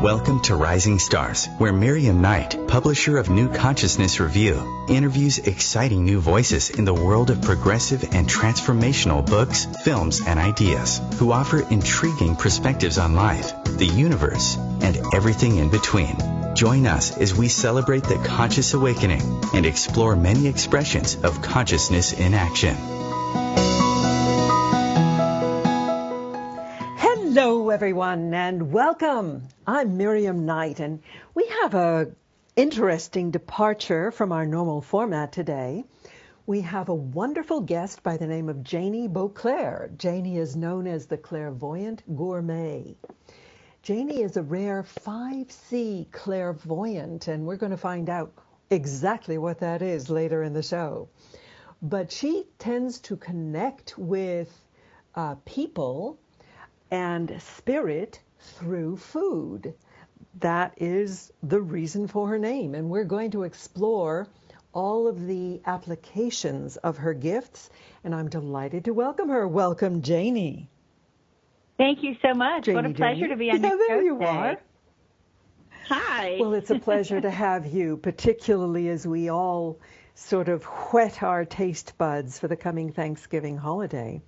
Welcome to Rising Stars, where Miriam Knight, publisher of New Consciousness Review, interviews exciting new voices in the world of progressive and transformational books, films, and ideas, who offer intriguing perspectives on life, the universe, and everything in between. Join us as we celebrate the conscious awakening and explore many expressions of consciousness in action. Everyone, and welcome. I'm Miriam Knight, and we have a interesting departure from our normal format today. We have a wonderful guest by the name of Janie Boisclair. Janie is known as the clairvoyant gourmet. Janie is a rare 5C clairvoyant, and we're going to find out exactly what that is later in the show. But she tends to connect with uh, people and spirit through food. That is the reason for her name. And we're going to explore all of the applications of her gifts. And I'm delighted to welcome her. Welcome, Janie. Thank you so much. Janie, what a pleasure Janie. to be on yeah, your there you today. are. Hi. Well, it's a pleasure to have you, particularly as we all sort of whet our taste buds for the coming Thanksgiving holiday.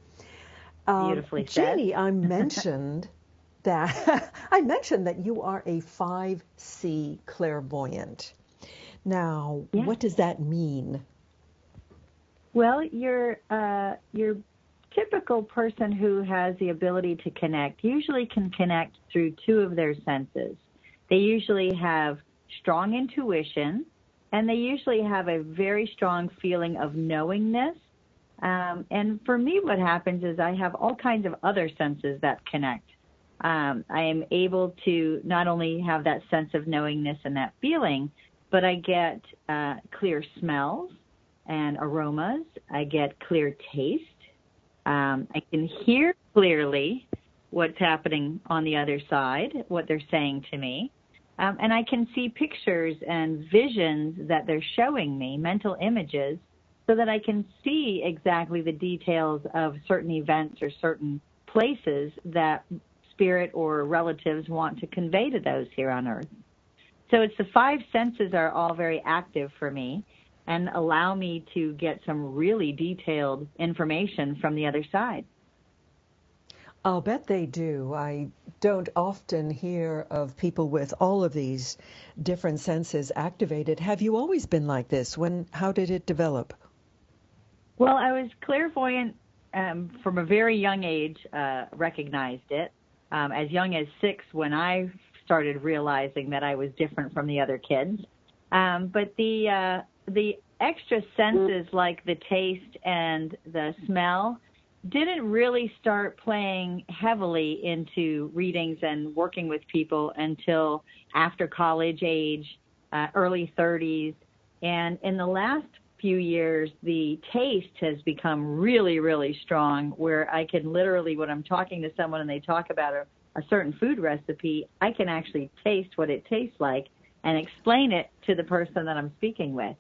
Um, Beautifully said. Janie, I mentioned that I mentioned that you are a 5C clairvoyant. Now, Yeah. what does that mean? well, you're uh, your typical person who has the ability to connect usually can connect through two of their senses. They usually have strong intuition, and they usually have a very strong feeling of knowingness. Um, and for me, what happens is I have all kinds of other senses that connect. Um, I am able to not only have that sense of knowingness and that feeling, but I get uh, clear smells and aromas. I get clear taste. Um, I can hear clearly what's happening on the other side, what they're saying to me. Um, and I can see pictures and visions that they're showing me, mental images, so that I can see exactly the details of certain events or certain places that spirit or relatives want to convey to those here on earth. So it's the five senses are all very active for me and allow me to get some really detailed information from the other side. I'll bet they do. I don't often hear of people with all of these different senses activated. Have you always been like this? When how did it develop? Well, I was clairvoyant um, from a very young age, uh, recognized it. Um, as young as six when I started realizing that I was different from the other kids. Um, but the uh, the extra senses like the taste and the smell didn't really start playing heavily into readings and working with people until after college age, uh, early 30s. And in the last few years, the taste has become really, really strong where I can literally, when I'm talking to someone and they talk about a, a certain food recipe, I can actually taste what it tastes like and explain it to the person that I'm speaking with.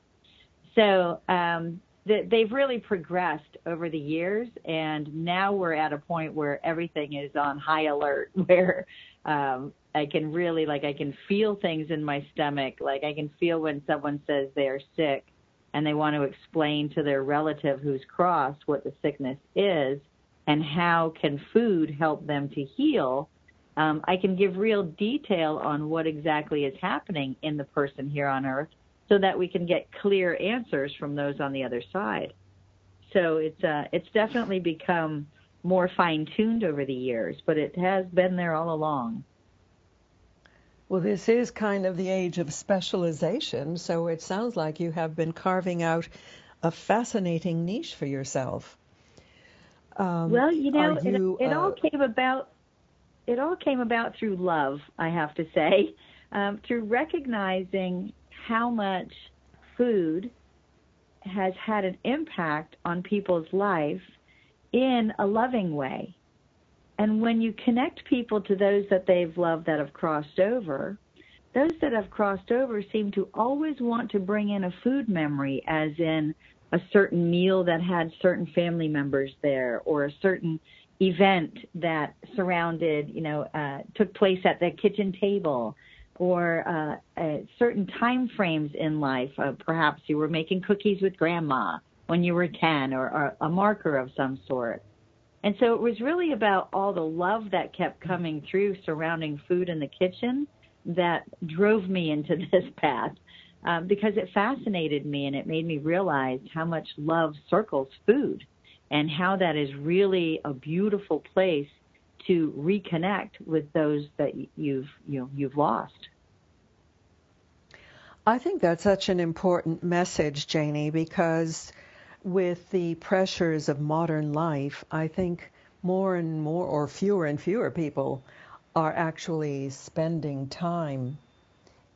So um, th- they've really progressed over the years, and now we're at a point where everything is on high alert, where um, I can really, like, I can feel things in my stomach. Like, I can feel when someone says they're sick and they want to explain to their relative who's crossed what the sickness is and how can food help them to heal. Um, I can give real detail on what exactly is happening in the person here on earth so that we can get clear answers from those on the other side. So it's uh, it's definitely become more fine tuned over the years, but it has been there all along. Well, this is kind of the age of specialization, so it sounds like you have been carving out a fascinating niche for yourself. Um, well, you know, you, it, it uh, all came about. It all came about through love, I have to say, um, through recognizing how much food has had an impact on people's life in a loving way. And when you connect people to those that they've loved that have crossed over, those that have crossed over seem to always want to bring in a food memory, as in a certain meal that had certain family members there, or a certain event that surrounded, you know, uh, took place at the kitchen table, or uh, uh, certain time frames in life. Uh, perhaps you were making cookies with grandma when you were 10, or, or a marker of some sort. And so it was really about all the love that kept coming through surrounding food in the kitchen that drove me into this path um, because it fascinated me and it made me realize how much love circles food and how that is really a beautiful place to reconnect with those that you've you know you've lost. I think that's such an important message, Janie, because with the pressures of modern life, I think more and more, or fewer and fewer people are actually spending time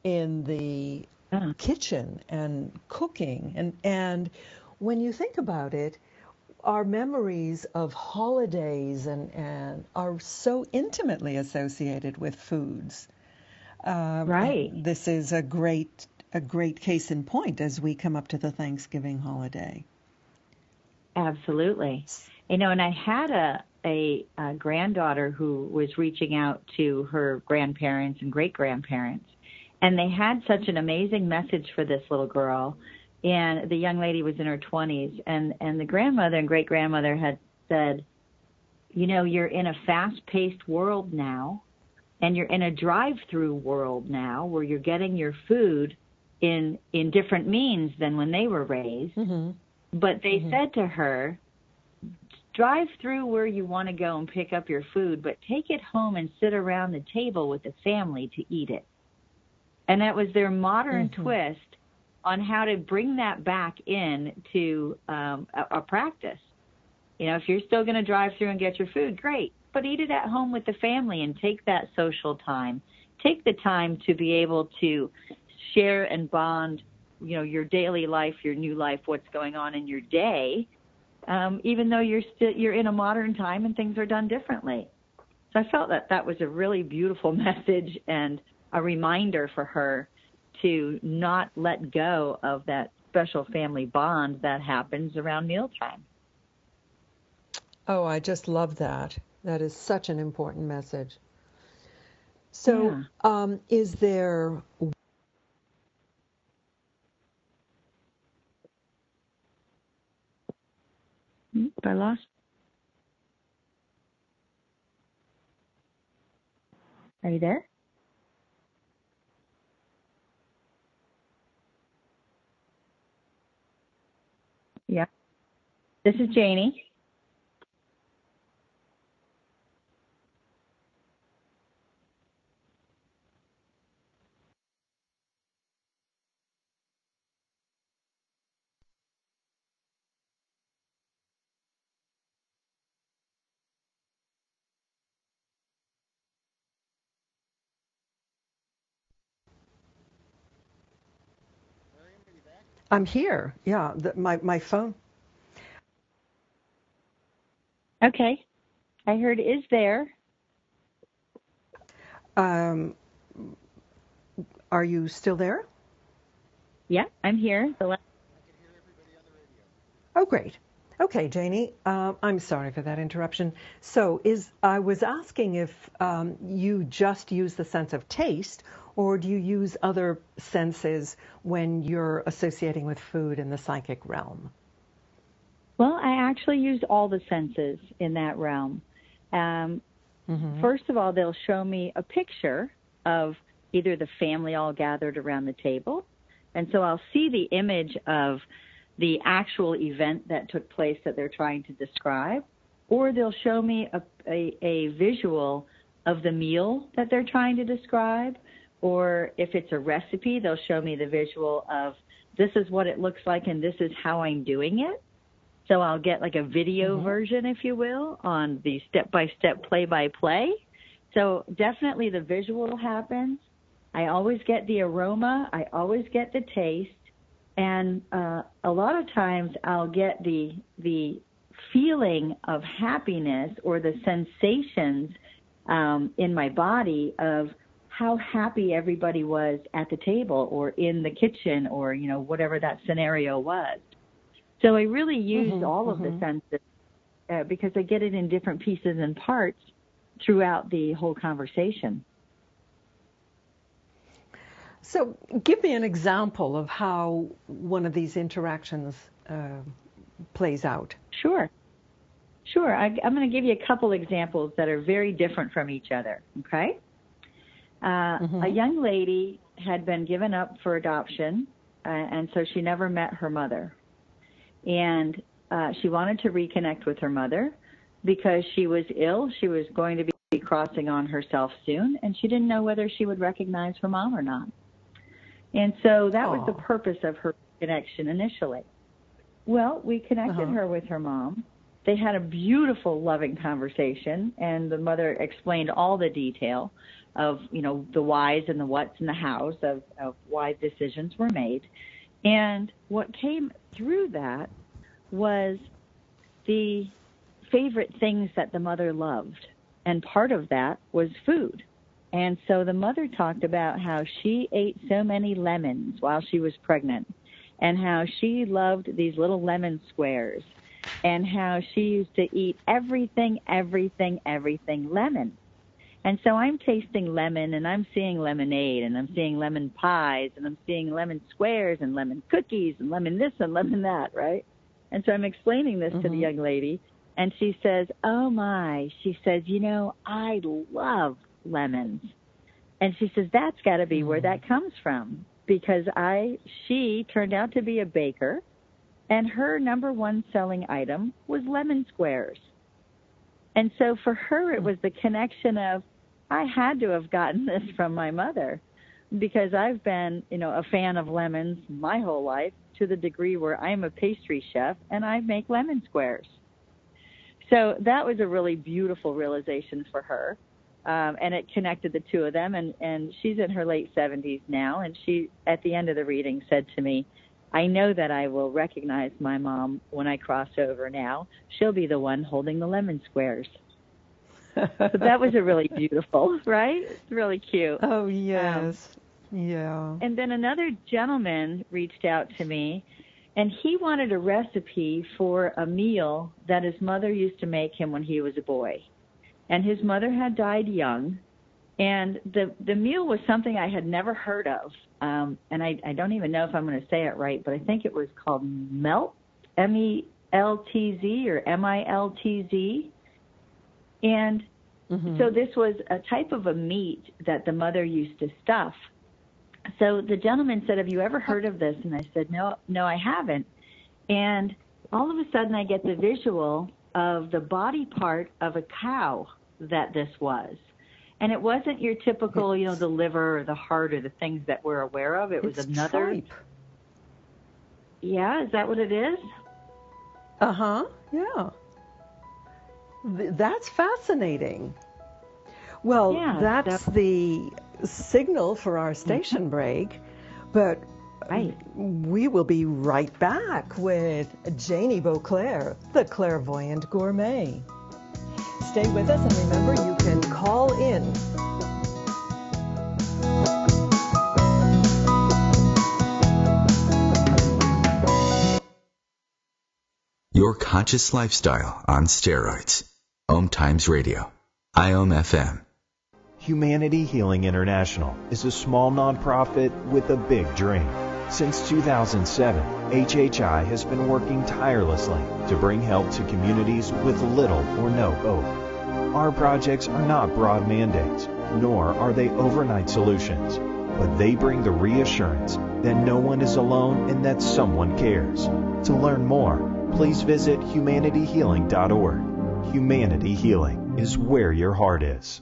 in the uh-huh. kitchen and cooking. And, and when you think about it, our memories of holidays and, and are so intimately associated with foods. Um, right. This is a great a great case in point as we come up to the Thanksgiving holiday. Absolutely. You know, and I had a, a, a granddaughter who was reaching out to her grandparents and great grandparents, and they had such an amazing message for this little girl. And the young lady was in her 20s, and and the grandmother and great grandmother had said, you know, you're in a fast-paced world now, and you're in a drive-through world now where you're getting your food in in different means than when they were raised. Mm-hmm. But they mm-hmm. said to her, drive through where you want to go and pick up your food, but take it home and sit around the table with the family to eat it. And that was their modern mm-hmm. twist on how to bring that back in to um, a, a practice. You know, if you're still going to drive through and get your food, great, but eat it at home with the family and take that social time. Take the time to be able to share and bond, you know, your daily life, your new life, what's going on in your day, um, even though you're still you're in a modern time and things are done differently. So I felt that that was a really beautiful message and a reminder for her to not let go of that special family bond that happens around mealtime. Oh, I just love that. That is such an important message. So, yeah. um, is there I lost? Are you there? Yeah. This is Janie. I'm here. Yeah, the, my my phone. Okay, I heard is there. Um, are you still there? Yeah, I'm here. The oh, great. Okay, Janie. Uh, I'm sorry for that interruption. So, is I was asking if um, you just use the sense of taste, or do you use other senses when you're associating with food in the psychic realm? Well, I actually use all the senses in that realm. Um, mm-hmm. First of all, they'll show me a picture of either the family all gathered around the table, and so I'll see the image of the actual event that took place that they're trying to describe, or they'll show me a, a, a visual of the meal that they're trying to describe, or if it's a recipe, they'll show me the visual of this is what it looks like and this is how I'm doing it. So I'll get like a video mm-hmm. version, if you will, on the step by step, play by play. So definitely the visual happens. I always get the aroma. I always get the taste. And uh, a lot of times I'll get the the feeling of happiness or the sensations um, in my body of how happy everybody was at the table or in the kitchen or you know whatever that scenario was so i really used mm-hmm, all of mm-hmm. the senses uh, because I get it in different pieces and parts throughout the whole conversation. So, give me an example of how one of these interactions uh, plays out. Sure. Sure. I, am going to give you a couple examples that are very different from each other. Okay. Uh, mm-hmm. A young lady had been given up for adoption, uh, and so she never met her mother. And uh, she wanted to reconnect with her mother because she was ill. She was going to be crossing on herself soon, and she didn't know whether she would recognize her mom or not. And so that Aww. was the purpose of her connection initially. Well, we connected uh-huh. her with her mom. They had a beautiful, loving conversation, and the mother explained all the detail of, you know, the whys and the whats in the house of, of why decisions were made. And what came through that was the favorite things that the mother loved. And part of that was food. And so the mother talked about how she ate so many lemons while she was pregnant and how she loved these little lemon squares and how she used to eat everything, everything, everything lemon. And so I'm tasting lemon and I'm seeing lemonade and I'm seeing lemon pies and I'm seeing lemon squares and lemon cookies and lemon this and lemon that, right? And so I'm explaining this mm-hmm. to the mm-hmm. young lady and she says, Oh my, she says, you know, I love lemons. And she says, That's got to be where that mm. comes from because I, she turned out to be a baker and her number one selling item was lemon squares. And so for her, it was the connection of, I had to have gotten this from my mother because I've been, you know, a fan of lemons my whole life to the degree where I'm a pastry chef and I make lemon squares. So that was a really beautiful realization for her. Um, and it connected the two of them. And, and she's in her late 70s now. And she at the end of the reading said to me i know that i will recognize my mom when i cross over now. She'll be the one holding the lemon squares. So that was a really beautiful right? It's really cute. Oh yes. Um, yeah. and then another gentleman reached out to me and he wanted a recipe for a meal that his mother used to make him when he was a boy and his mother had died young. And the the meal was something I had never heard of. Um and I I don't even know if I'm going to say it right but I think it was called melt M E L T Z or M I L T Z. And mm-hmm. so this was a type of a meat that the mother used to stuff. So the gentleman said have you ever heard of this? And I said no no I haven't. And all of a sudden I get the visual of the body part of a cow that this was. And it wasn't your typical, it's, you know, the liver or the heart or the things that we're aware of. It was another. Tripe. Yeah, is that what it is? Uh huh. Yeah. Th- that's fascinating. Well, yeah, that's the signal for our station mm-hmm. break. But Right. We will be right back with Janie Boisclair, the clairvoyant gourmet. Stay with us and remember you can call in. Your conscious lifestyle on steroids. Om Times Radio. IOM FM. Humanity Healing International is a small nonprofit with a big dream since 2007, HHI has been working tirelessly to bring help to communities with little or no hope. Our projects are not broad mandates, nor are they overnight solutions, but they bring the reassurance that no one is alone and that someone cares. To learn more, please visit humanityhealing.org. Humanity Healing is where your heart is.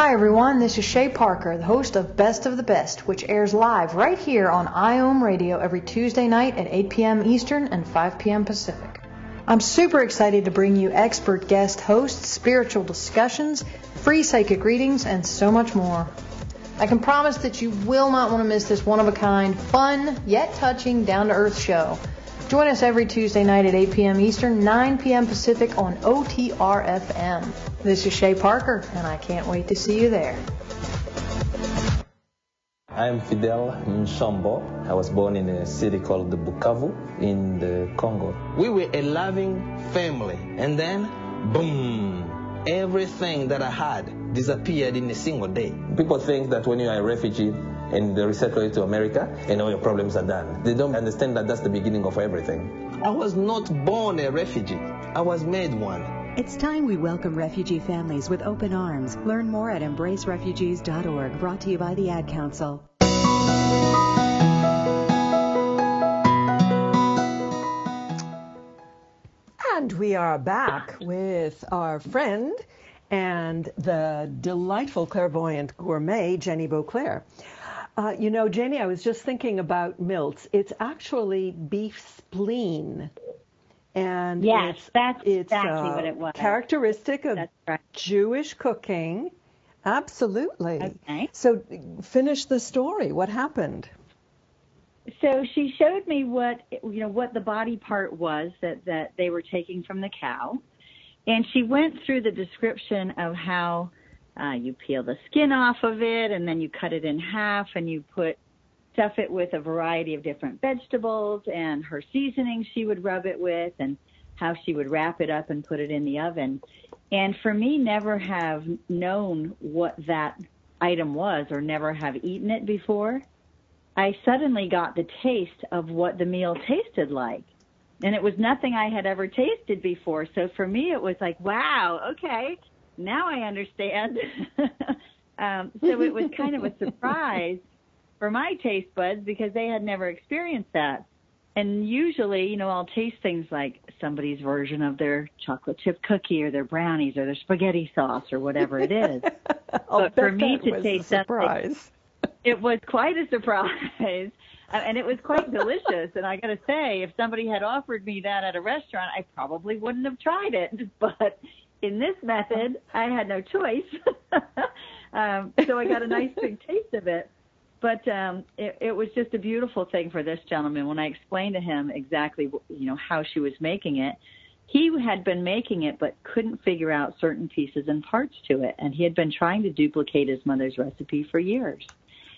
Hi everyone, this is Shay Parker, the host of Best of the Best, which airs live right here on IOM Radio every Tuesday night at 8 p.m. Eastern and 5 p.m. Pacific. I'm super excited to bring you expert guest hosts, spiritual discussions, free psychic readings, and so much more. I can promise that you will not want to miss this one of a kind, fun, yet touching, down to earth show. Join us every Tuesday night at 8 p.m. Eastern, 9 p.m. Pacific on OTR FM. This is Shay Parker, and I can't wait to see you there. I'm Fidel Nshombo. I was born in a city called Bukavu in the Congo. We were a loving family, and then, boom, everything that I had disappeared in a single day. People think that when you are a refugee and they resettle you to America, and all your problems are done. They don't understand that that's the beginning of everything. I was not born a refugee. I was made one. It's time we welcome refugee families with open arms. Learn more at embracerefugees.org, brought to you by the Ad Council. And we are back with our friend and the delightful clairvoyant gourmet, Jenny Boisclair. Uh, you know, Jenny, I was just thinking about milts. It's actually beef spleen. And yes, it's, that's it's exactly uh, what it was. Characteristic of right. Jewish cooking. Absolutely. Okay. So finish the story. What happened? So she showed me what you know what the body part was that that they were taking from the cow, and she went through the description of how uh, you peel the skin off of it, and then you cut it in half, and you put stuff it with a variety of different vegetables, and her seasoning she would rub it with, and how she would wrap it up and put it in the oven. And for me, never have known what that item was, or never have eaten it before. I suddenly got the taste of what the meal tasted like. And it was nothing I had ever tasted before. So for me, it was like, wow, okay, now I understand. um, so it was kind of a surprise for my taste buds because they had never experienced that. And usually, you know, I'll taste things like somebody's version of their chocolate chip cookie or their brownies or their spaghetti sauce or whatever it is. but for me to taste something, surprise. it was quite a surprise. Uh, and it was quite delicious. And I got to say, if somebody had offered me that at a restaurant, I probably wouldn't have tried it. But in this method, I had no choice. um, so I got a nice big taste of it. But um, it, it was just a beautiful thing for this gentleman. When I explained to him exactly, you know, how she was making it, he had been making it but couldn't figure out certain pieces and parts to it, and he had been trying to duplicate his mother's recipe for years.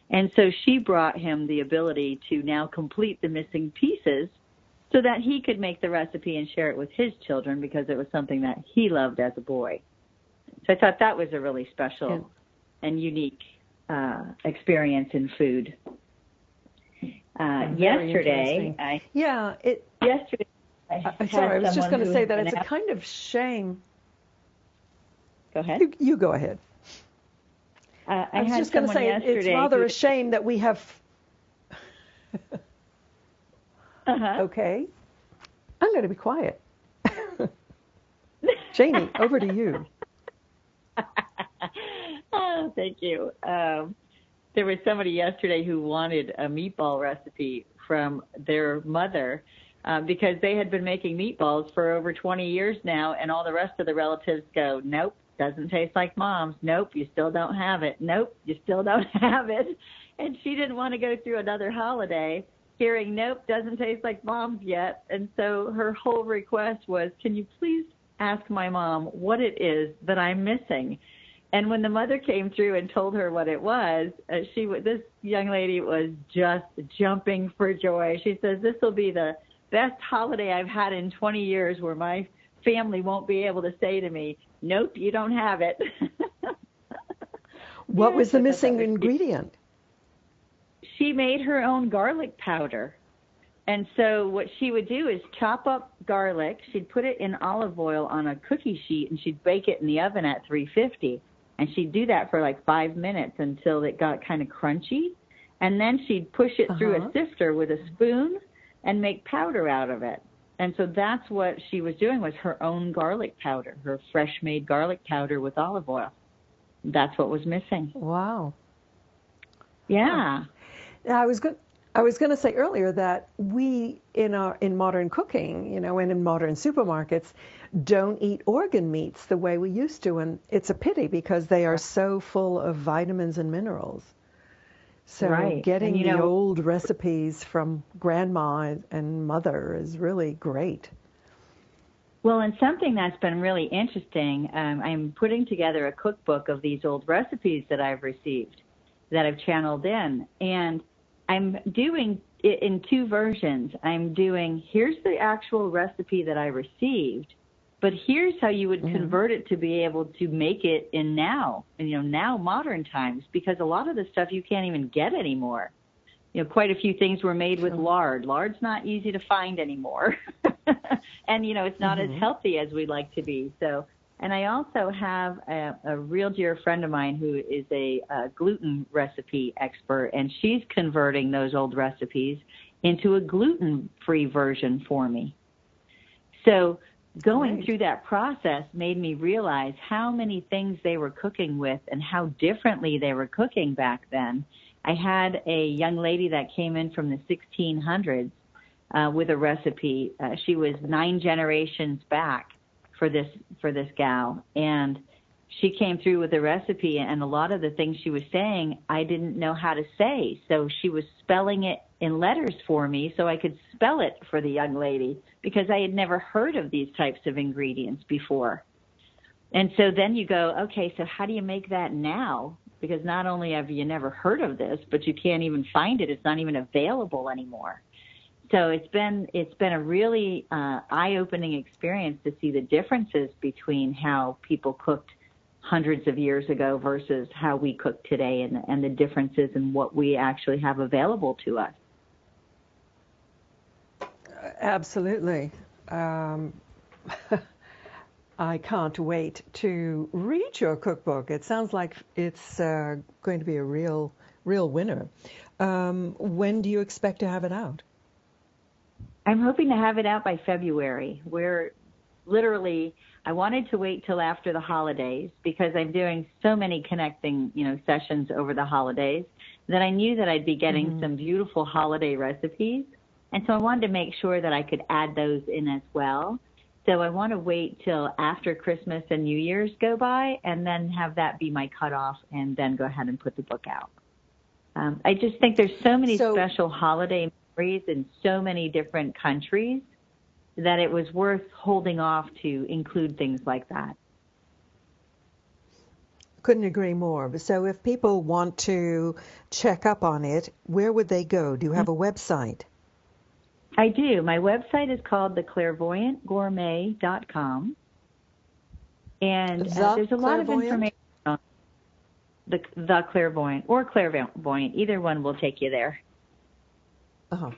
And so she brought him the ability to now complete the missing pieces so that he could make the recipe and share it with his children because it was something that he loved as a boy. So I thought that was a really special Yeah. and unique uh, experience in food. Uh, yesterday. I Yeah, it. yesterday I had sorry, I was just going to say that it's a kind of shame. Go ahead. You, you go ahead. Uh, I, I was just going to say it's rather a shame that we have. Uh-huh. Okay, I'm going to be quiet. Janie, over to you. oh, thank you. Um, there was somebody yesterday who wanted a meatball recipe from their mother uh, because they had been making meatballs for over 20 years now, and all the rest of the relatives go, nope, doesn't taste like mom's. Nope, you still don't have it. Nope, you still don't have it. And she didn't want to go through another holiday hearing, nope, doesn't taste like mom's yet. And so her whole request was, can you please ask my mom what it is that I'm missing? And when the mother came through and told her what it was, uh, she this young lady was just jumping for joy. She says, "This will be the best holiday I've had in 20 years, where my family won't be able to say to me, "Nope, you don't have it." What Yes, was the I thought that missing ingredient? She made her own garlic powder. And so what she would do is chop up garlic. She'd put it in olive oil on a cookie sheet and she'd bake it in the oven at 350. And she'd do that for like five minutes until it got kind of crunchy. And then she'd push it through Uh-huh. a sifter with a spoon and make powder out of it. And so that's what she was doing was her own garlic powder, her fresh made garlic powder with olive oil. That's what was missing. Wow. Yeah. I was going. I was going to say earlier that we in our in modern cooking, you know, and in modern supermarkets, don't eat organ meats the way we used to, and it's a pity because they are so full of vitamins and minerals. So Right. getting the know- old recipes from grandma and mother is really great. Well, and something that's been really interesting, um, I'm putting together a cookbook of these old recipes that I've received. that I've channeled in. And I'm doing it in two versions. I'm doing here's the actual recipe that I received, but here's how you would mm-hmm. convert it to be able to make it in now, you know, now modern times, because a lot of the stuff you can't even get anymore. You know, quite a few things were made with lard. Lard's not easy to find anymore. and, you know, it's not mm-hmm. as healthy as we'd like to be. So and I also have a, a real dear friend of mine who is a, a gluten recipe expert, and she's converting those old recipes into a gluten free version for me. So going right. through that process made me realize how many things they were cooking with and how differently they were cooking back then. I had a young lady that came in from the 1600s uh, with a recipe. Uh, she was nine generations back for this for this gal and she came through with a recipe and a lot of the things she was saying I didn't know how to say. So she was spelling it in letters for me so I could spell it for the young lady because I had never heard of these types of ingredients before. And so then you go, okay, so how do you make that now? Because not only have you never heard of this, but you can't even find it. It's not even available anymore so it's been it's been a really uh, eye-opening experience to see the differences between how people cooked hundreds of years ago versus how we cook today, and, and the differences in what we actually have available to us. Absolutely. Um, I can't wait to read your cookbook. It sounds like it's uh, going to be a real, real winner. Um, when do you expect to have it out? I'm hoping to have it out by February. We're literally I wanted to wait till after the holidays because I'm doing so many connecting, you know, sessions over the holidays that I knew that I'd be getting mm-hmm. some beautiful holiday recipes. And so I wanted to make sure that I could add those in as well. So I want to wait till after Christmas and New Year's go by and then have that be my cutoff and then go ahead and put the book out. Um, I just think there's so many so, special holiday in so many different countries that it was worth holding off to include things like that. Couldn't agree more. So, if people want to check up on it, where would they go? Do you have a website? I do. My website is called theclairvoyantgourmet.com. And uh, there's a lot of information on the, the clairvoyant or clairvoyant. Either one will take you there. Uh-huh.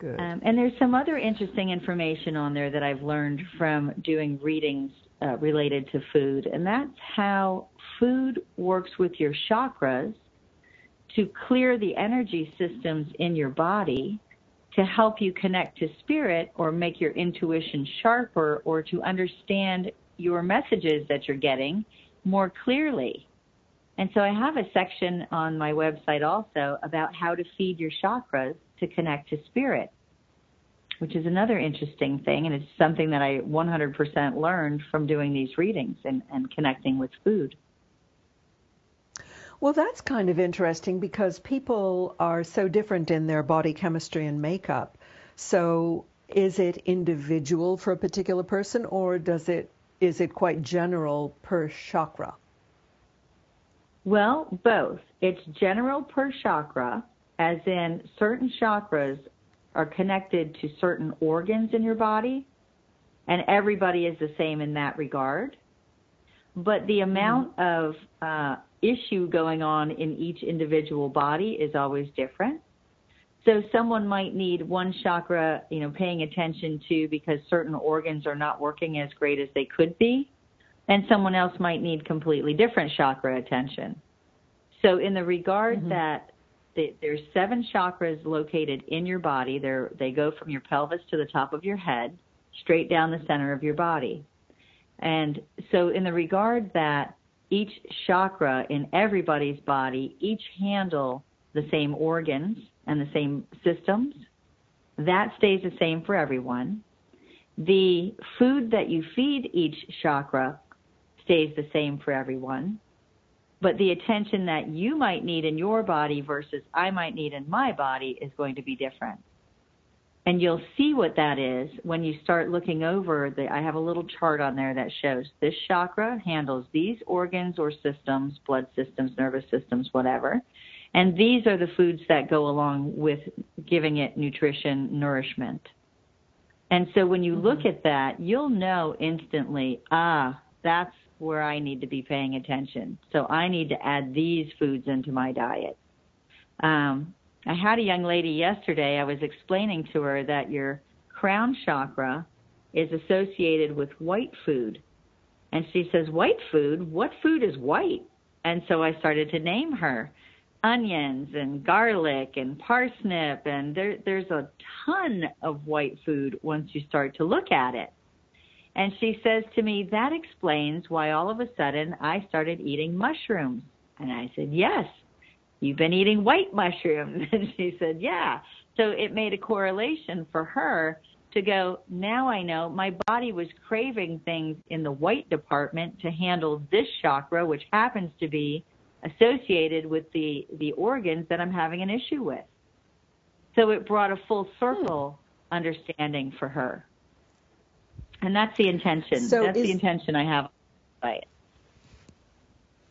Good. Um, and there's some other interesting information on there that I've learned from doing readings uh, related to food, and that's how food works with your chakras to clear the energy systems in your body to help you connect to spirit or make your intuition sharper or to understand your messages that you're getting more clearly. And so I have a section on my website also about how to feed your chakras to connect to spirit, which is another interesting thing. And it's something that I 100% learned from doing these readings and, and connecting with food. Well, that's kind of interesting because people are so different in their body chemistry and makeup. So, is it individual for a particular person, or does it is it quite general per chakra? Well, both. It's general per chakra, as in certain chakras are connected to certain organs in your body, and everybody is the same in that regard. But the amount mm-hmm. of uh, issue going on in each individual body is always different. So someone might need one chakra, you know, paying attention to because certain organs are not working as great as they could be and someone else might need completely different chakra attention. So, in the regard mm-hmm. that the, there's seven chakras located in your body, they they go from your pelvis to the top of your head, straight down the center of your body. And so, in the regard that each chakra in everybody's body each handle the same organs and the same systems, that stays the same for everyone. The food that you feed each chakra stays the same for everyone. But the attention that you might need in your body versus I might need in my body is going to be different. And you'll see what that is when you start looking over the I have a little chart on there that shows this chakra handles these organs or systems, blood systems, nervous systems, whatever. And these are the foods that go along with giving it nutrition, nourishment. And so when you look at that, you'll know instantly, ah, that's where I need to be paying attention. So I need to add these foods into my diet. Um, I had a young lady yesterday, I was explaining to her that your crown chakra is associated with white food. And she says, White food? What food is white? And so I started to name her onions and garlic and parsnip and there there's a ton of white food once you start to look at it. And she says to me, that explains why all of a sudden I started eating mushrooms. And I said, yes, you've been eating white mushrooms. And she said, yeah. So it made a correlation for her to go, now I know my body was craving things in the white department to handle this chakra, which happens to be associated with the, the organs that I'm having an issue with. So it brought a full circle hmm. understanding for her. And that's the intention. So that's is, the intention I have by it.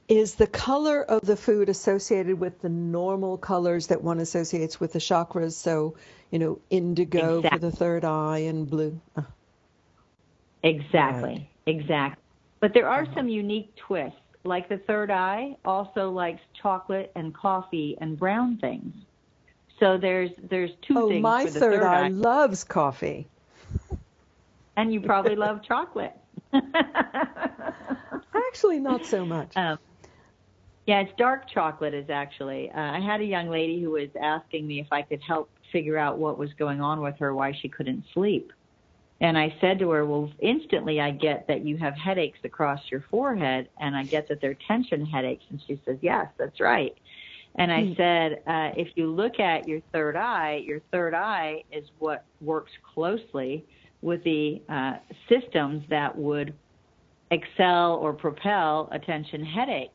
Is the color of the food associated with the normal colors that one associates with the chakras? So, you know, indigo exactly. for the third eye and blue. Oh. Exactly, right. exactly. But there are uh-huh. some unique twists like the third eye, also likes chocolate and coffee and brown things. So there's there's two oh, things. Oh, my third, third eye, eye loves coffee. And you probably love chocolate. actually, not so much. Um, yeah, it's dark chocolate is actually. Uh, I had a young lady who was asking me if I could help figure out what was going on with her, why she couldn't sleep. And I said to her, well, instantly I get that you have headaches across your forehead, and I get that they're tension headaches. And she says, yes, that's right. And I hmm. said, uh, if you look at your third eye, your third eye is what works closely with the uh, systems that would excel or propel attention headache.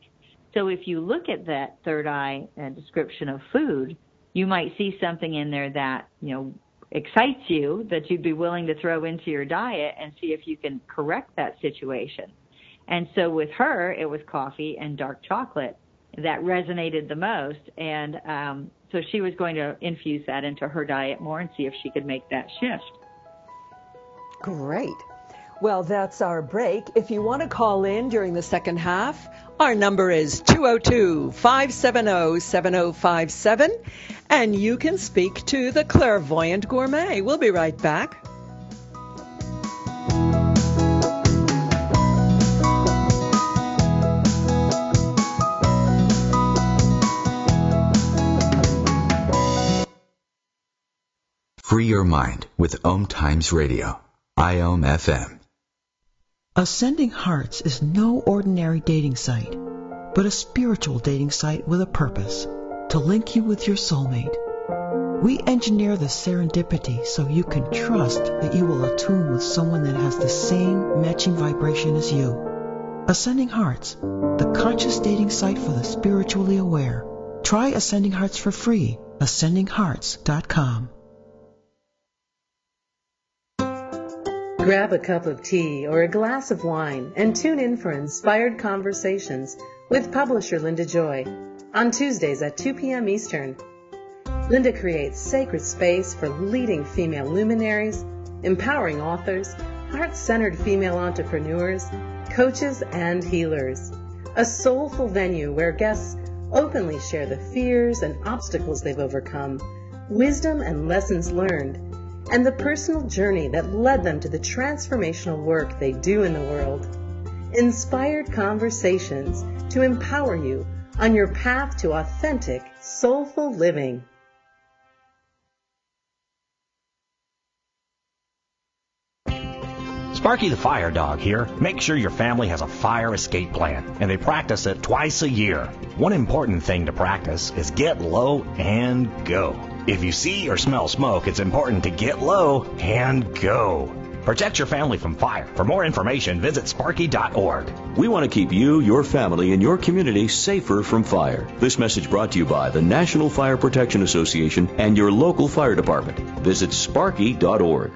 So if you look at that third eye uh, description of food, you might see something in there that, you know, excites you that you'd be willing to throw into your diet and see if you can correct that situation. And so with her, it was coffee and dark chocolate that resonated the most. And um, so she was going to infuse that into her diet more and see if she could make that shift. Great. Well, that's our break. If you want to call in during the second half, our number is 202 570 7057, and you can speak to the clairvoyant gourmet. We'll be right back. Free your mind with Om Times Radio, IOM FM. Ascending Hearts is no ordinary dating site, but a spiritual dating site with a purpose to link you with your soulmate. We engineer the serendipity so you can trust that you will attune with someone that has the same matching vibration as you. Ascending Hearts, the conscious dating site for the spiritually aware. Try Ascending Hearts for free. AscendingHearts.com. Grab a cup of tea or a glass of wine and tune in for inspired conversations with publisher Linda Joy on Tuesdays at 2 p.m. Eastern. Linda creates sacred space for leading female luminaries, empowering authors, heart centered female entrepreneurs, coaches, and healers. A soulful venue where guests openly share the fears and obstacles they've overcome, wisdom and lessons learned and the personal journey that led them to the transformational work they do in the world. Inspired conversations to empower you on your path to authentic, soulful living. Sparky the Fire Dog here. Make sure your family has a fire escape plan, and they practice it twice a year. One important thing to practice is get low and go. If you see or smell smoke, it's important to get low and go. Protect your family from fire. For more information, visit sparky.org. We want to keep you, your family, and your community safer from fire. This message brought to you by the National Fire Protection Association and your local fire department. Visit sparky.org.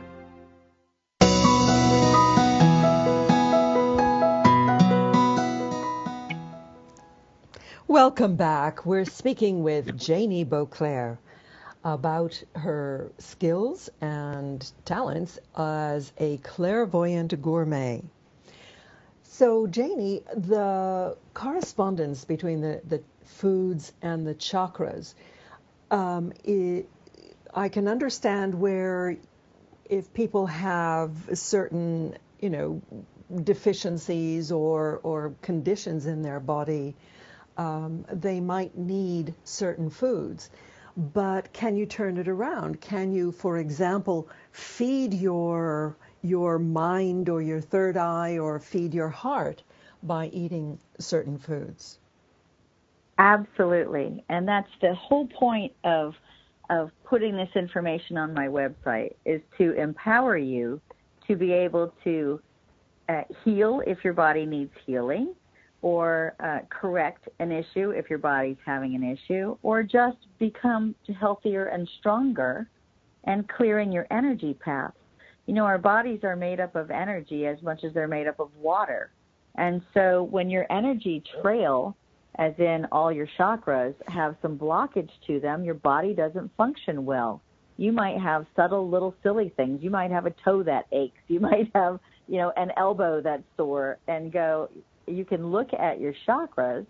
Welcome back. We're speaking with Janie Boisclair about her skills and talents as a clairvoyant gourmet. So, Janie, the correspondence between the, the foods and the chakras, um, it, I can understand where if people have certain, you know, deficiencies or, or conditions in their body, um, they might need certain foods. But can you turn it around? Can you, for example, feed your your mind or your third eye or feed your heart by eating certain foods? Absolutely, and that's the whole point of of putting this information on my website is to empower you to be able to uh, heal if your body needs healing, or uh, correct an issue if your body's having an issue, or just become healthier and stronger and clearing your energy path. You know, our bodies are made up of energy as much as they're made up of water. And so when your energy trail, as in all your chakras, have some blockage to them, your body doesn't function well. You might have subtle little silly things. You might have a toe that aches. You might have, you know, an elbow that's sore and go, you can look at your chakras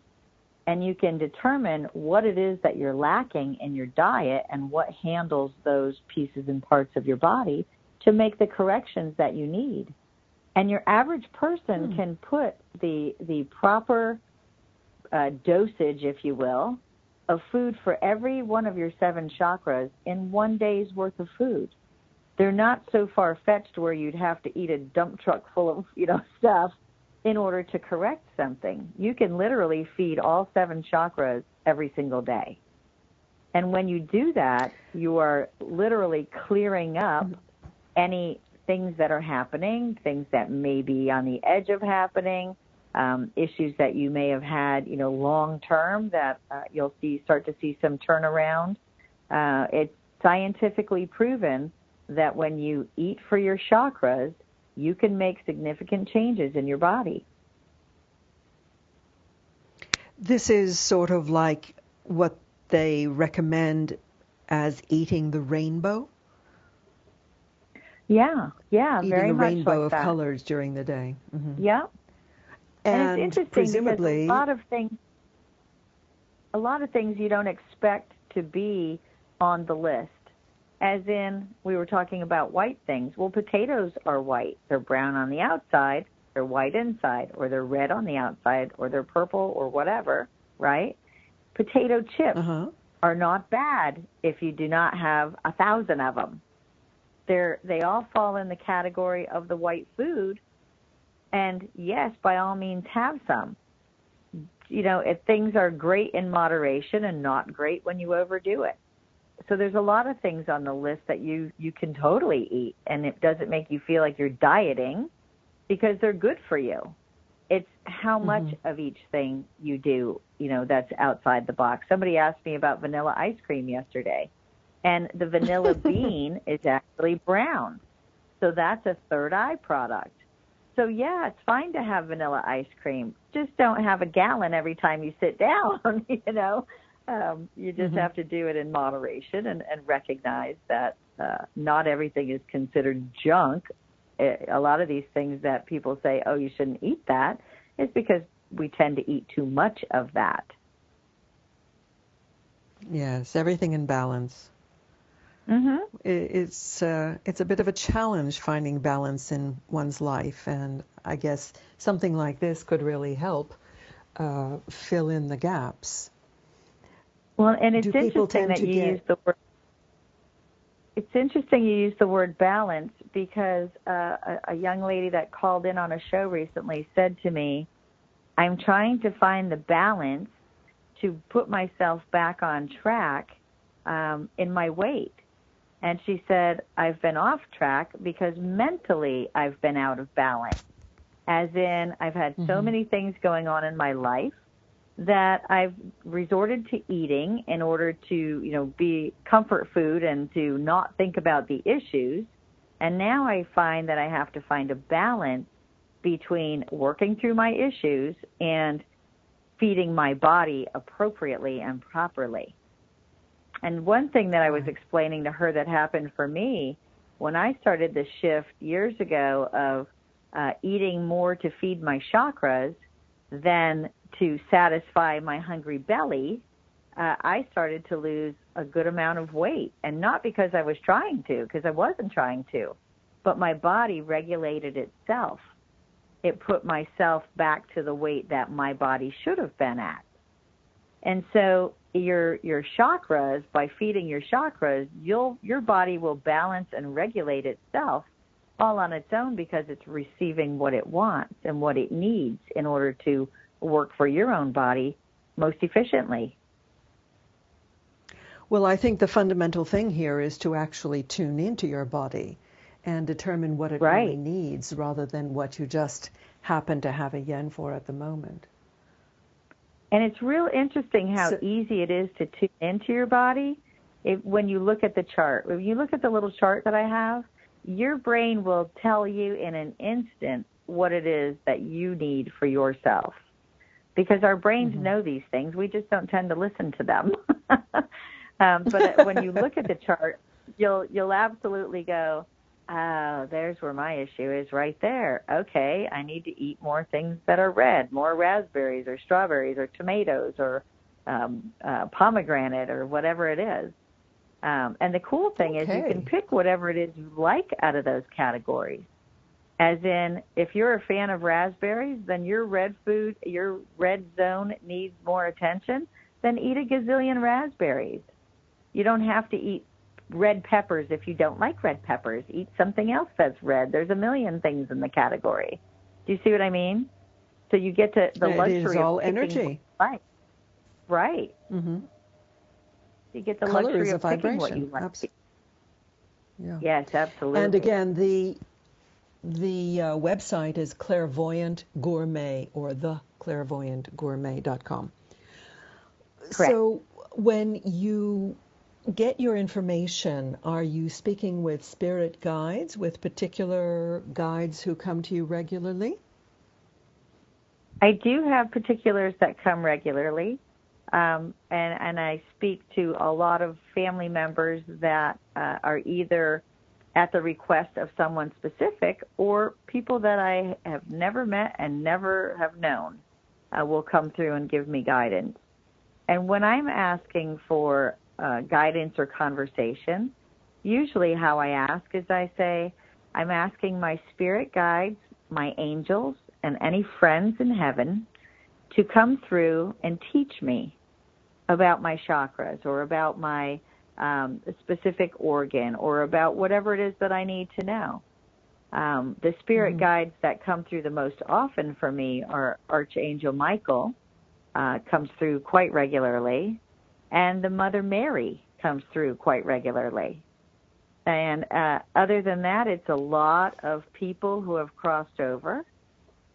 and you can determine what it is that you're lacking in your diet and what handles those pieces and parts of your body to make the corrections that you need. And your average person hmm. can put the the proper uh, dosage, if you will, of food for every one of your seven chakras in one day's worth of food. They're not so far fetched where you'd have to eat a dump truck full of you know stuff in order to correct something. You can literally feed all seven chakras every single day. And when you do that, you are literally clearing up any things that are happening, things that may be on the edge of happening, um, issues that you may have had, you know, long term that uh, you'll see start to see some turnaround. Uh, it's scientifically proven that when you eat for your chakras, you can make significant changes in your body. This is sort of like what they recommend as eating the rainbow. Yeah, yeah, eating very a much rainbow like of that. colors during the day. Mm-hmm. Yeah, and, and it's interesting presumably because a lot of things, a lot of things you don't expect to be on the list as in we were talking about white things. Well, potatoes are white. They're brown on the outside, they're white inside, or they're red on the outside, or they're purple, or whatever, right? Potato chips uh-huh. are not bad if you do not have a thousand of them. They're, they all fall in the category of the white food. And yes, by all means, have some. You know, if things are great in moderation and not great when you overdo it so there's a lot of things on the list that you you can totally eat and it doesn't make you feel like you're dieting because they're good for you. It's how much mm-hmm. of each thing you do you know that's outside the box. Somebody asked me about vanilla ice cream yesterday and the vanilla bean is actually brown. So that's a third eye product. So yeah it's fine to have vanilla ice cream. Just don't have a gallon every time you sit down you know um, you just mm-hmm. have to do it in moderation and, and recognize that uh, not everything is considered junk. A lot of these things that people say, oh, you shouldn't eat that, is because we tend to eat too much of that. Yes, everything in balance. Mm-hmm. It's uh, it's a bit of a challenge finding balance in one's life, and I guess something like this could really help uh, fill in the gaps. Well, and it's interesting that you get- use the word. It's interesting you use the word balance because uh, a, a young lady that called in on a show recently said to me, "I'm trying to find the balance to put myself back on track um, in my weight." And she said, I've been off track because mentally I've been out of balance. As in, I've had so Mhm. many things going on in my life that I've resorted to eating in order to, you know, be comfort food and to not think about the issues. And now I find that I have to find a balance between working through my issues and feeding my body appropriately and properly. And one thing that I was explaining to her that happened for me when I started the shift years ago of uh, eating more to feed my chakras than to satisfy my hungry belly, uh, I started to lose a good amount of weight. And not because I was trying to, because I wasn't trying to, but my body regulated itself. It put myself back to the weight that my body should have been at. And so your your chakras, by feeding your chakras, you'll your body will balance and regulate itself all on its own because it's receiving what it wants and what it needs in order to work for your own body most efficiently. Well, I think the fundamental thing here is to actually tune into your body and determine what it Right. really needs rather than what you just happen to have a yen for at the moment. And it's real interesting how So- easy it is to tune into your body if, when you look at the chart. When you look at the little chart that I have, your brain will tell you in an instant what it is that you need for yourself. Because our brains know these things, we just don't tend to listen to them. um, but when you look at the chart, you'll you'll absolutely go, Oh, there's where my issue is right there. Okay, I need to eat more things that are red, more raspberries or strawberries or tomatoes or um, uh, pomegranate or whatever it is. Um, and the cool thing is you can pick whatever it is you like out of those categories. As in, if you're a fan of raspberries, then your red food, your red zone needs more attention, then eat a gazillion raspberries. You don't have to eat red peppers if you don't like red peppers. Eat something else that's red. There's a million things in the category. Do you see what I mean? So you get to the It luxury is of all what energy. Right. Right. hmm You get the Color luxury is of picking what you like. Abs- Yeah. Yes, absolutely. And again, the the uh, website is clairvoyant gourmet or the clairvoyantgourmet.com. Correct. So when you get your information, are you speaking with spirit guides, with particular guides who come to you regularly? I do have particulars that come regularly, um, and and I speak to a lot of family members that uh, are either at the request of someone specific or people that I have never met and never have known uh, will come through and give me guidance. And when I'm asking for uh, guidance or conversation, usually how I ask is I say, I'm asking my spirit guides, my angels, and any friends in heaven to come through and teach me about my chakras or about my um, a specific organ or about whatever it is that I need to know. Um, the spirit guides that come through the most often for me are Archangel Michael, uh, comes through quite regularly, and the Mother Mary comes through quite regularly. And uh, other than that, it's a lot of people who have crossed over.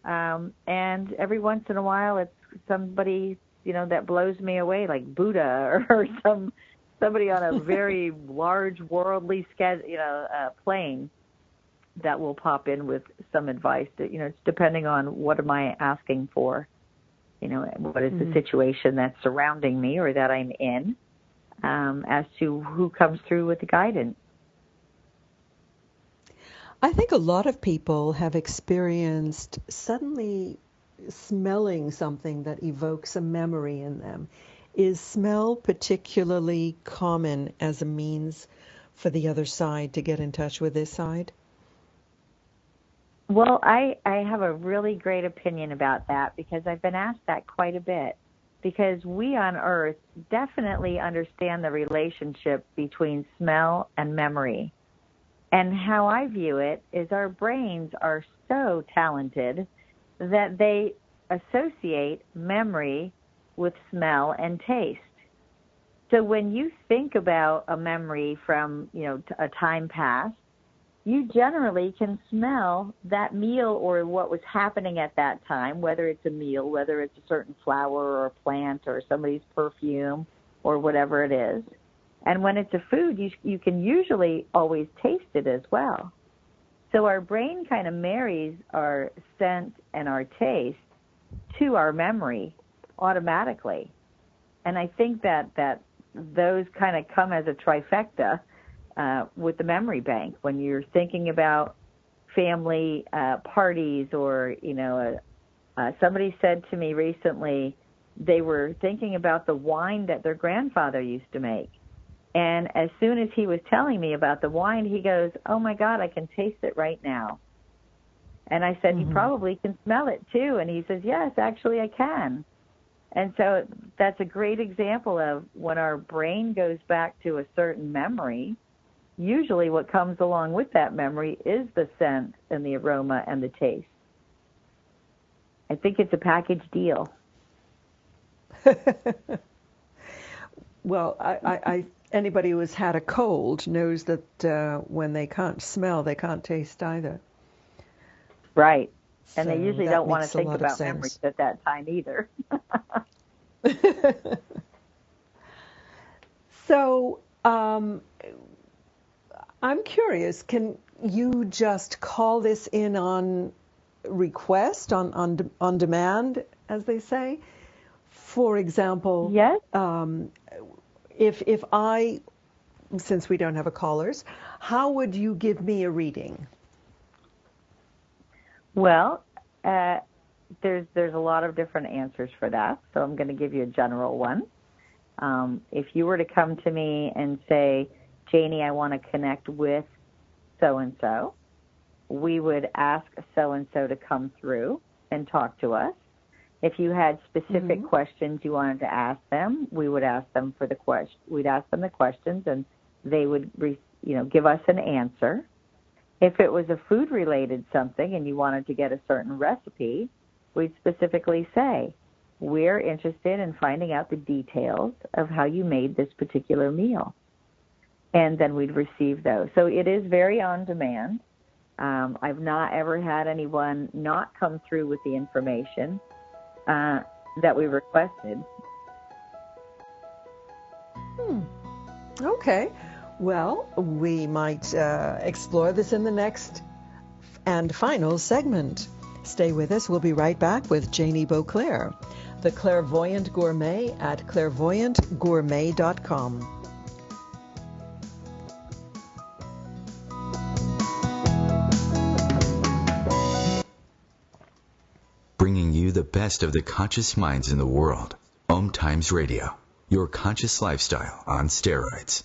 Um, and every once in a while, it's somebody you know that blows me away, like Buddha or, some somebody on a very large worldly sched- you know uh, plane that will pop in with some advice. That, you know, it's depending on what am I asking for. You know, what is the Mhm. situation that's surrounding me or that I'm in, um, as to who comes through with the guidance. I think a lot of people have experienced suddenly smelling something that evokes a memory in them. Is smell particularly common as a means for the other side to get in touch with this side? Well, I, I have a really great opinion about that because I've been asked that quite a bit. Because we on Earth definitely understand the relationship between smell and memory. And how I view it is our brains are so talented that they associate memory with smell and taste. So when you think about a memory from, you know, a time past, you generally can smell that meal or what was happening at that time, whether it's a meal, whether it's a certain flower or a plant or somebody's perfume or whatever it is. And when it's a food, you, you can usually always taste it as well. So our brain kind of marries our scent and our taste to our memory automatically. And I think that, that those kind of come as a trifecta uh, with the memory bank. When you're thinking about family uh, parties or you know uh, uh, somebody said to me recently they were thinking about the wine that their grandfather used to make. And as soon as he was telling me about the wine he goes oh my god i can taste it right now. And i said mm-hmm. you probably can smell it too. And he says yes actually i can and so that's a great example of when our brain goes back to a certain memory usually what comes along with that memory is the scent and the aroma and the taste. I think it's a package deal. well, I, I, I, anybody who has had a cold knows that uh, when they can't smell, they can't taste either. Right. And so they usually don't want to think about memories at that time either. so, um, I'm curious, can you just call this in on request, on, on, on demand, as they say? For example, yes. Um, if, if I, since we don't have a callers, how would you give me a reading? Well, uh, there's there's a lot of different answers for that, so I'm going to give you a general one. Um, if you were to come to me and say, Janie, I want to connect with so and so. We would ask so and so to come through and talk to us. If you had specific mm-hmm. questions you wanted to ask them, we would ask them for the question. We'd ask them the questions, and they would, re- you know, give us an answer. If it was a food related something and you wanted to get a certain recipe, we'd specifically say, we're interested in finding out the details of how you made this particular meal and then we'd receive those. So it is very on demand. Um, I've not ever had anyone not come through with the information uh, that we requested. Hmm. Okay. Well, we might uh, explore this in the next and final segment. Stay with us. We'll be right back with Janie Boisclair, the clairvoyant gourmet at clairvoyantgourmet.com. Bringing you the best of the conscious minds in the world. Om Times Radio, your conscious lifestyle on steroids.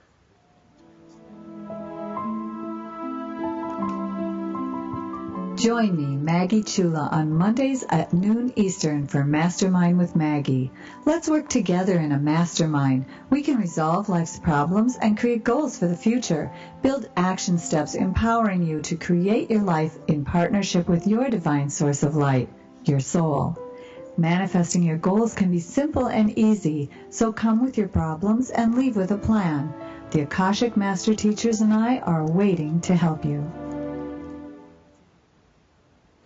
Join me, Maggie Chula, on Mondays at noon Eastern for Mastermind with Maggie. Let's work together in a mastermind. We can resolve life's problems and create goals for the future. Build action steps empowering you to create your life in partnership with your divine source of light, your soul. Manifesting your goals can be simple and easy, so come with your problems and leave with a plan. The Akashic Master Teachers and I are waiting to help you.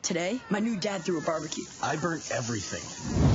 Today, my new dad threw a barbecue. I burnt everything.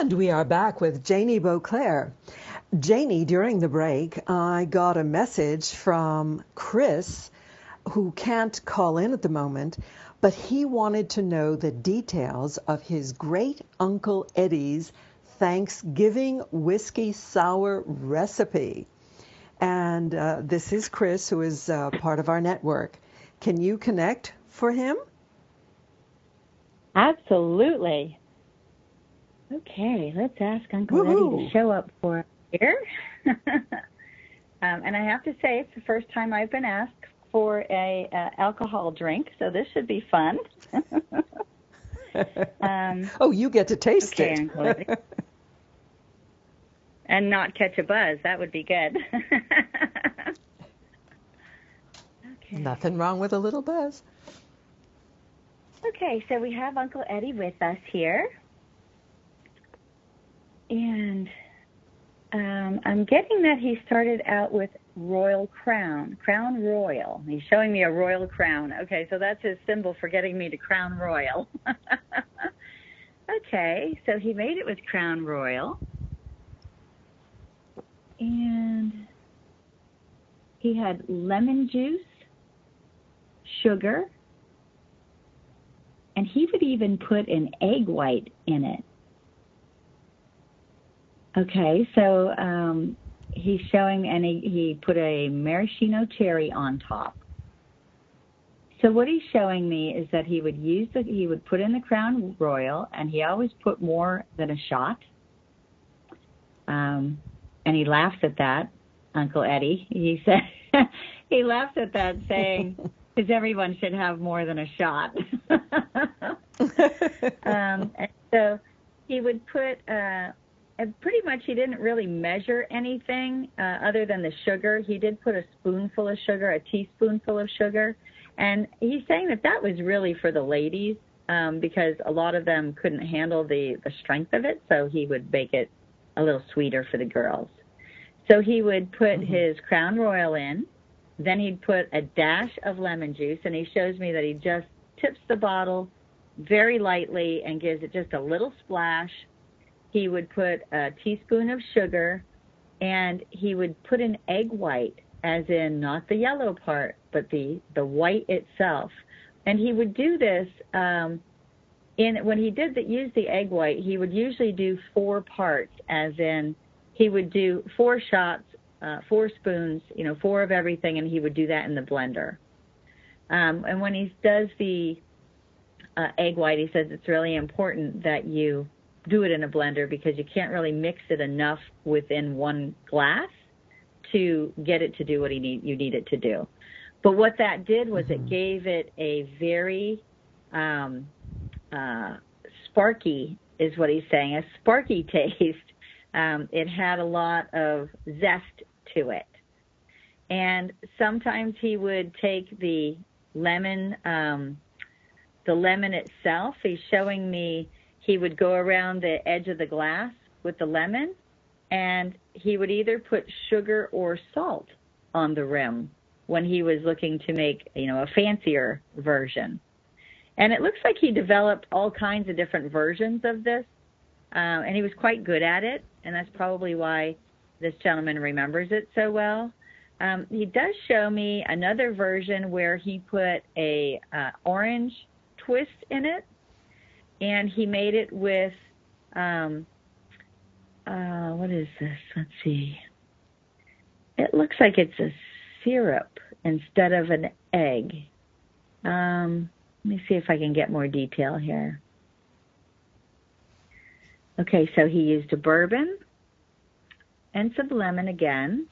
And we are back with Janie Boisclair. Janie, during the break, I got a message from Chris, who can't call in at the moment, but he wanted to know the details of his great uncle Eddie's Thanksgiving whiskey sour recipe. And uh, this is Chris, who is uh, part of our network. Can you connect for him? Absolutely. Okay, let's ask Uncle Woo-hoo. Eddie to show up for here. um, and I have to say, it's the first time I've been asked for a uh, alcohol drink, so this should be fun. um, oh, you get to taste okay, it. Uncle Eddie. and not catch a buzz. That would be good. Nothing wrong with a little buzz. Okay, so we have Uncle Eddie with us here. And um, I'm getting that he started out with Royal Crown, Crown Royal. He's showing me a royal crown. Okay, so that's his symbol for getting me to Crown Royal. okay, so he made it with Crown Royal. And he had lemon juice, sugar, and he would even put an egg white in it. Okay, so um, he's showing, and he, he put a maraschino cherry on top. So what he's showing me is that he would use the, he would put in the Crown Royal, and he always put more than a shot. Um, and he laughs at that, Uncle Eddie. He said he laughs at that, saying, "Because everyone should have more than a shot." um, and so he would put. Uh, and pretty much he didn't really measure anything uh, other than the sugar. He did put a spoonful of sugar, a teaspoonful of sugar, and he's saying that that was really for the ladies um, because a lot of them couldn't handle the the strength of it. So he would make it a little sweeter for the girls. So he would put mm-hmm. his Crown Royal in, then he'd put a dash of lemon juice, and he shows me that he just tips the bottle very lightly and gives it just a little splash. He would put a teaspoon of sugar, and he would put an egg white, as in not the yellow part, but the the white itself. And he would do this um, in when he did the, use the egg white. He would usually do four parts, as in he would do four shots, uh, four spoons, you know, four of everything, and he would do that in the blender. Um, and when he does the uh, egg white, he says it's really important that you do it in a blender because you can't really mix it enough within one glass to get it to do what need, you need it to do. But what that did was mm-hmm. it gave it a very um, uh, sparky, is what he's saying, a sparky taste um, it had a lot of zest to it. And sometimes he would take the lemon, um, the lemon itself. He's showing me he would go around the edge of the glass with the lemon, and he would either put sugar or salt on the rim when he was looking to make, you know, a fancier version. And it looks like he developed all kinds of different versions of this, uh, and he was quite good at it and that's probably why this gentleman remembers it so well. Um, he does show me another version where he put a uh, orange twist in it, and he made it with um, uh, what is this? Let's see. It looks like it's a syrup instead of an egg. Um, let me see if I can get more detail here. Okay, so he used a bourbon and some lemon again.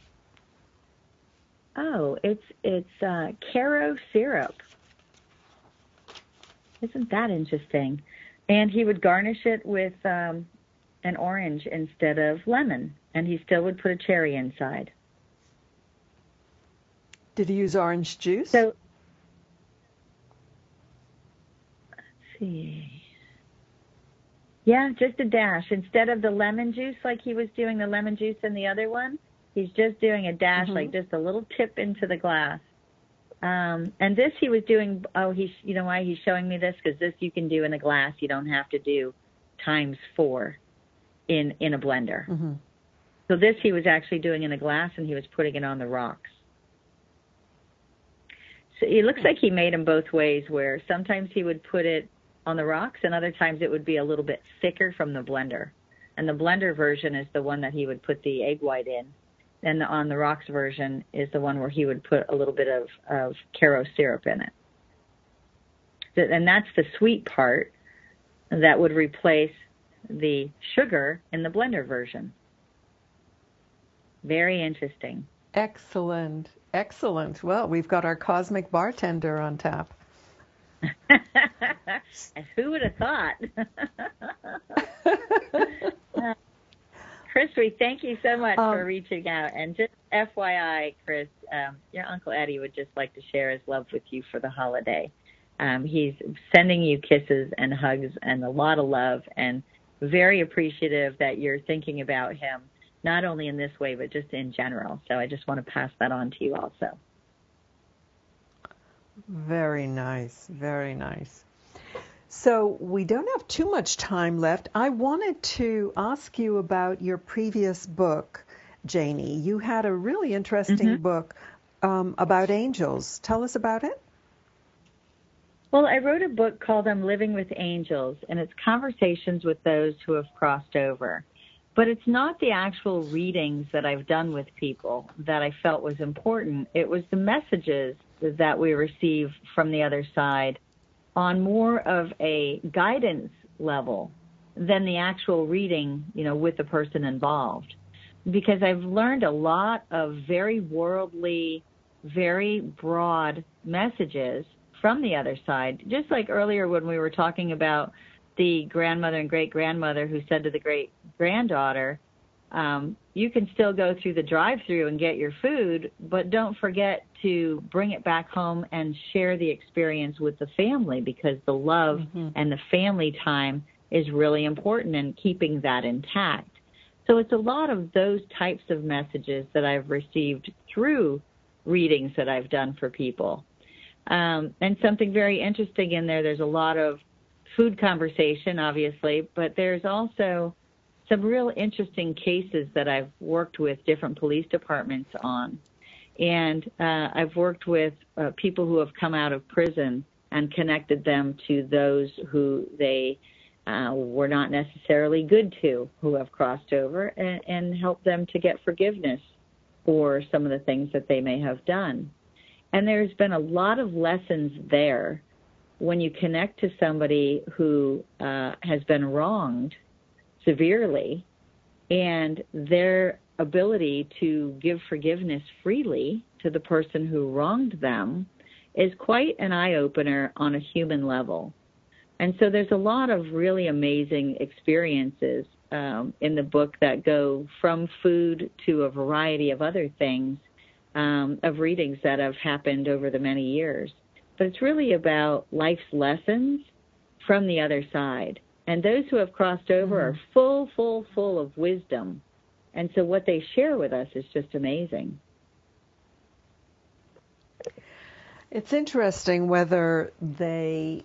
Oh, it's it's uh, Karo syrup. Isn't that interesting? And he would garnish it with um, an orange instead of lemon, and he still would put a cherry inside. Did he use orange juice? So, let's see. Yeah, just a dash. Instead of the lemon juice like he was doing the lemon juice in the other one, he's just doing a dash, mm-hmm. like just a little tip into the glass. Um, and this he was doing. Oh, he's you know why he's showing me this because this you can do in a glass. You don't have to do times four. in in a blender. Mm-hmm. So this he was actually doing in a glass, and he was putting it on the rocks. So it looks like he made them both ways, where sometimes he would put it on the rocks, and other times it would be a little bit thicker from the blender. And the blender version is the one that he would put the egg white in, and the on the rocks version is the one where he would put a little bit of of Karo syrup in it. And that's the sweet part that would replace the sugar in the blender version. Very interesting. Excellent. Excellent. Well, we've got our cosmic bartender on tap. who would have thought? Chris, we thank you so much um, for reaching out. And just FYI, Chris, um, your Uncle Eddie would just like to share his love with you for the holiday. Um, he's sending you kisses and hugs and a lot of love and very appreciative that you're thinking about him, not only in this way, but just in general. So I just want to pass that on to you also. Very nice. Very nice. So we don't have too much time left. I wanted to ask you about your previous book, Janie. You had a really interesting mm-hmm. book um, about angels. Tell us about it. Well, I wrote a book called I'm Living with Angels, and it's conversations with those who have crossed over. But it's not the actual readings that I've done with people that I felt was important. It was the messages that we receive from the other side on more of a guidance level than the actual reading, you know, with the person involved. Because I've learned a lot of very worldly, very broad messages from the other side. Just like earlier when we were talking about the grandmother and great grandmother who said to the great granddaughter, um, you can still go through the drive through and get your food, but don't forget to bring it back home and share the experience with the family because the love mm-hmm. and the family time is really important and keeping that intact. So it's a lot of those types of messages that I've received through readings that I've done for people. Um, and something very interesting in there, there's a lot of food conversation, obviously, but there's also some real interesting cases that I've worked with different police departments on. And uh, I've worked with uh, people who have come out of prison and connected them to those who they uh, were not necessarily good to, who have crossed over, and, and help them to get forgiveness for some of the things that they may have done. And there's been a lot of lessons there when you connect to somebody who uh, has been wronged severely and their ability to give forgiveness freely to the person who wronged them is quite an eye opener on a human level. And so there's a lot of really amazing experiences um, in the book that go from food to a variety of other things um, of readings that have happened over the many years. But it's really about life's lessons from the other side. And those who have crossed over mm-hmm. are full, full, full of wisdom. And so what they share with us is just amazing. It's interesting whether they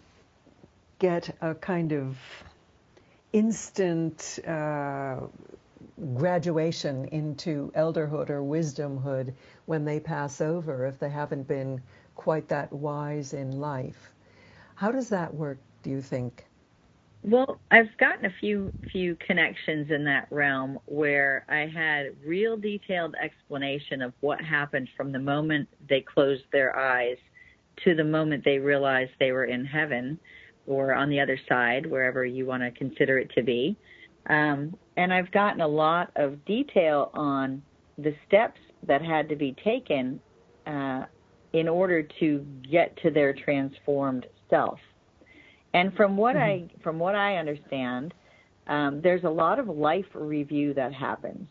get a kind of instant uh, graduation into elderhood or wisdomhood when they pass over if they haven't been quite that wise in life. How does that work, do you think? Well, I've gotten a few few connections in that realm where I had real detailed explanation of what happened from the moment they closed their eyes to the moment they realized they were in heaven or on the other side, wherever you want to consider it to be. Um, and I've gotten a lot of detail on the steps that had to be taken uh, in order to get to their transformed self. And from what mm-hmm. I from what I understand, um, there's a lot of life review that happens,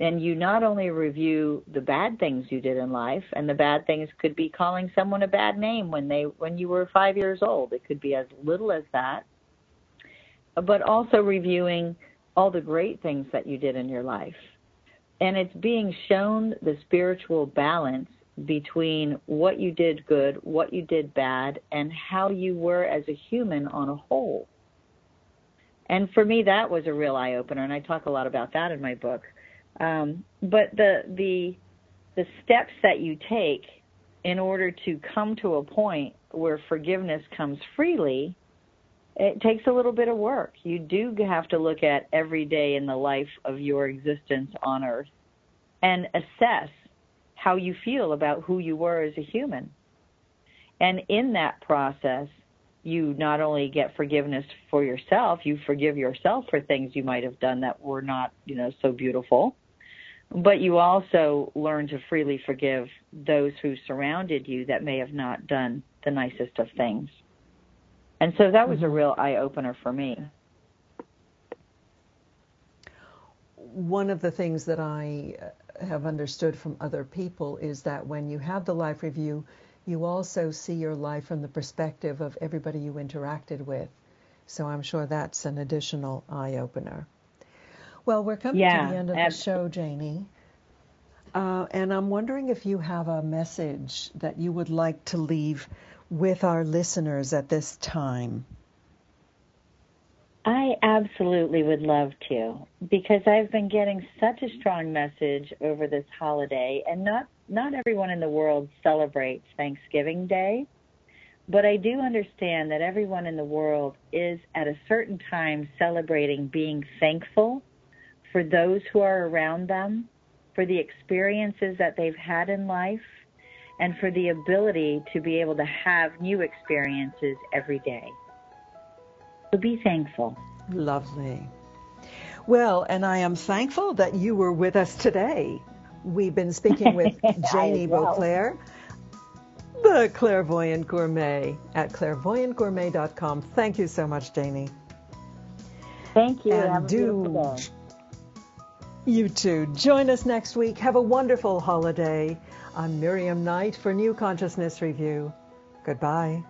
and you not only review the bad things you did in life, and the bad things could be calling someone a bad name when they when you were five years old. It could be as little as that, but also reviewing all the great things that you did in your life, and it's being shown the spiritual balance between what you did good, what you did bad, and how you were as a human on a whole. And for me, that was a real eye opener, and I talk a lot about that in my book. Um, but the the the steps that you take in order to come to a point where forgiveness comes freely, it takes a little bit of work. You do have to look at every day in the life of your existence on earth and assess how you feel about who you were as a human. And in that process, you not only get forgiveness for yourself, you forgive yourself for things you might have done that were not, you know, so beautiful. But you also learn to freely forgive those who surrounded you that may have not done the nicest of things. And so that was a mm-hmm. real eye opener for me. One of the things that I have understood from other people is that when you have the life review, you also see your life from the perspective of everybody you interacted with. So I'm sure that's an additional eye opener. Well, we're coming Yeah, to the end of ab- the show, Janie. Uh, and I'm wondering if you have a message that you would like to leave with our listeners at this time. I absolutely would love to because I've been getting such a strong message over this holiday and not not everyone in the world celebrates Thanksgiving Day, but I do understand that everyone in the world is at a certain time celebrating being thankful for those who are around them, for the experiences that they've had in life, and for the ability to be able to have new experiences every day. So be thankful. Lovely. Well, and I am thankful that you were with us today. We've been speaking with Janie well. Boisclair, the clairvoyant gourmet at clairvoyantgourmet.com. Thank you so much, Janie. Thank you. And Have a do you too. Join us next week. Have a wonderful holiday. I'm Miriam Knight for New Consciousness Review. Goodbye.